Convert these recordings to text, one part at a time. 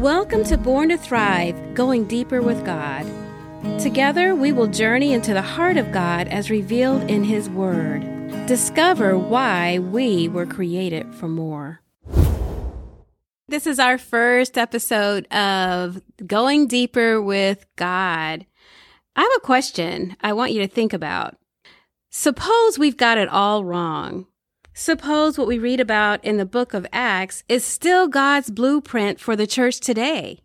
Welcome to Born to Thrive, going deeper with God. Together, we will journey into the heart of God as revealed in His Word. Discover why we were created for more. This is our first episode of Going Deeper with God. I have a question I want you to think about. Suppose we've got it all wrong. Suppose what we read about in the book of Acts is still God's blueprint for the church today.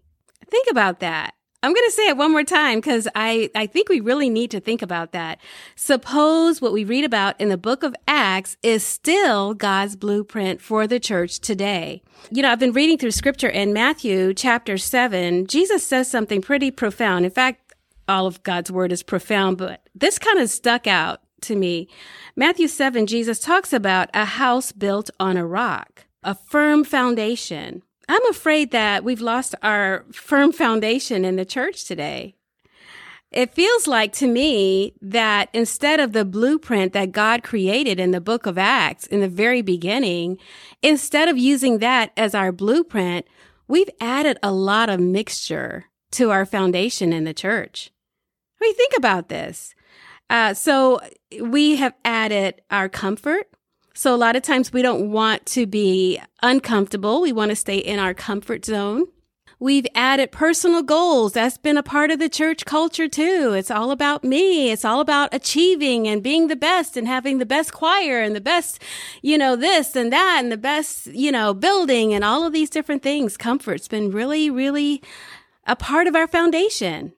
Think about that. I'm going to say it one more time because I, I think we really need to think about that. Suppose what we read about in the book of Acts is still God's blueprint for the church today. You know, I've been reading through scripture in Matthew chapter seven. Jesus says something pretty profound. In fact, all of God's word is profound, but this kind of stuck out to me. Matthew 7, Jesus talks about a house built on a rock, a firm foundation. I'm afraid that we've lost our firm foundation in the church today. It feels like to me that instead of the blueprint that God created in the book of Acts in the very beginning, instead of using that as our blueprint, we've added a lot of mixture to our foundation in the church. I mean, think about this. Uh, so we have added our comfort. So a lot of times we don't want to be uncomfortable. We want to stay in our comfort zone. We've added personal goals. That's been a part of the church culture too. It's all about me. It's all about achieving and being the best and having the best choir and the best, you know, this and that and the best, you know, building and all of these different things. Comfort's been really, really a part of our foundation.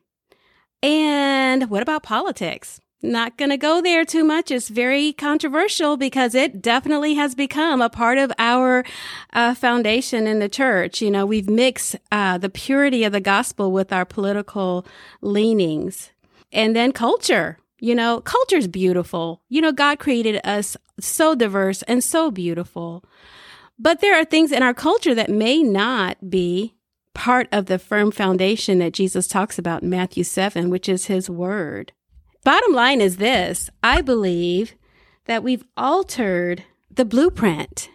And what about politics? Not going to go there too much. It's very controversial because it definitely has become a part of our uh, foundation in the church. You know, we've mixed uh, the purity of the gospel with our political leanings. And then culture. You know, culture's beautiful. You know, God created us so diverse and so beautiful. But there are things in our culture that may not be part of the firm foundation that Jesus talks about in Matthew 7, which is his word. Bottom line is this I believe that we've altered the blueprint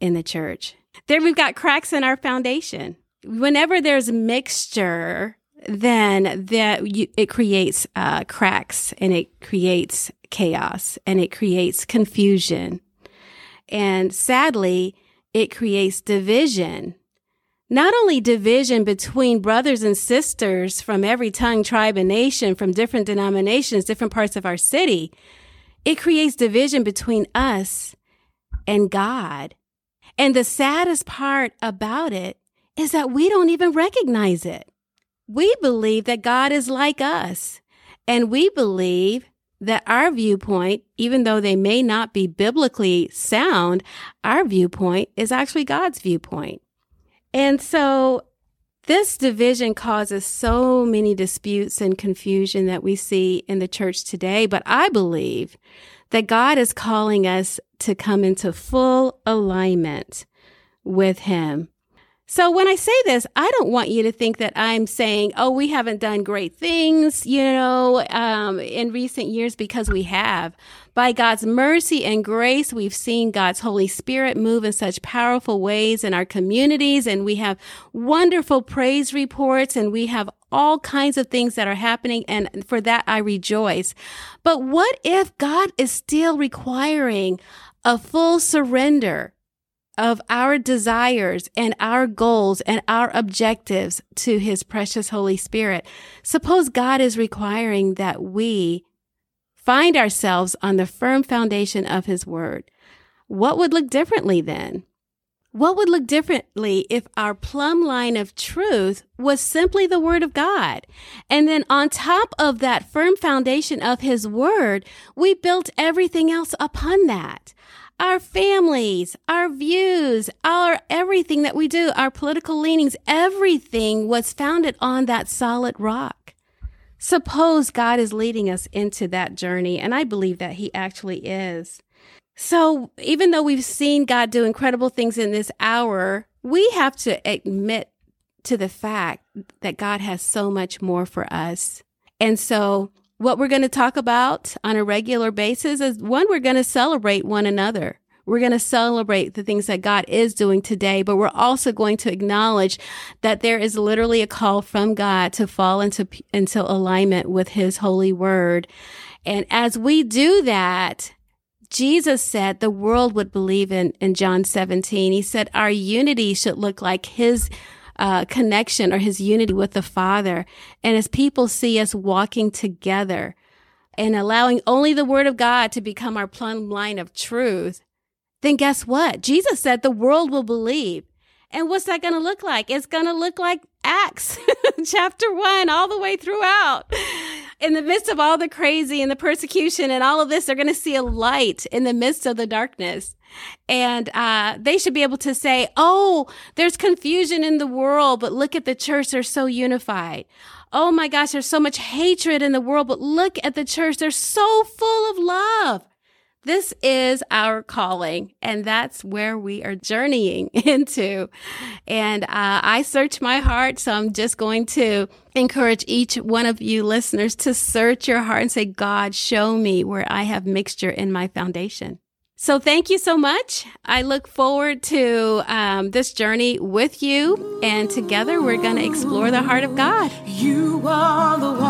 in the church. There we've got cracks in our foundation. Whenever there's mixture, then that it creates uh, cracks and it creates chaos and it creates confusion. And sadly, it creates division not only division between brothers and sisters from every tongue, tribe, and nation, from different denominations, different parts of our city, it creates division between us and God. And the saddest part about it is that we don't even recognize it. We believe that God is like us, and we believe that our viewpoint, even though they may not be biblically sound, our viewpoint is actually God's viewpoint. And so this division causes so many disputes and confusion that we see in the church today. But I believe that God is calling us to come into full alignment with Him so when I say this, I don't want you to think that I'm saying, oh, we haven't done great things, you know, um, in recent years because we have. By God's mercy and grace, we've seen God's Holy Spirit move in such powerful ways in our communities and we have wonderful praise reports and we have all kinds of things that are happening. And for that, I rejoice. But what if God is still requiring a full surrender? Of our desires and our goals and our objectives to his precious Holy Spirit. Suppose God is requiring that we find ourselves on the firm foundation of his word. What would look differently then? What would look differently if our plumb line of truth was simply the Word of God? And then on top of that firm foundation of His Word, we built everything else upon that our families, our views, our everything that we do, our political leanings, everything was founded on that solid rock. Suppose God is leading us into that journey, and I believe that He actually is. So, even though we've seen God do incredible things in this hour, we have to admit to the fact that God has so much more for us. And so, what we're going to talk about on a regular basis is one, we're going to celebrate one another. We're going to celebrate the things that God is doing today, but we're also going to acknowledge that there is literally a call from God to fall into, into alignment with his holy word. And as we do that, Jesus said the world would believe in, in John 17. He said our unity should look like his uh, connection or his unity with the Father. And as people see us walking together and allowing only the Word of God to become our plumb line of truth, then guess what? Jesus said the world will believe. And what's that going to look like? It's going to look like Acts chapter one all the way throughout. In the midst of all the crazy and the persecution and all of this, they're going to see a light in the midst of the darkness. And uh, they should be able to say, oh, there's confusion in the world, but look at the church. They're so unified. Oh my gosh, there's so much hatred in the world, but look at the church. They're so full of love. This is our calling, and that's where we are journeying into. And uh, I search my heart, so I'm just going to encourage each one of you listeners to search your heart and say, God, show me where I have mixture in my foundation. So thank you so much. I look forward to um, this journey with you, and together we're going to explore the heart of God. You are the water.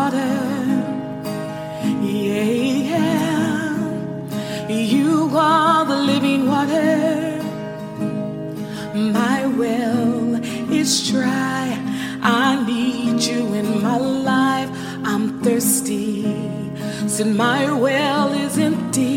Are the living water. My well is dry. I need you in my life. I'm thirsty. Said my well is empty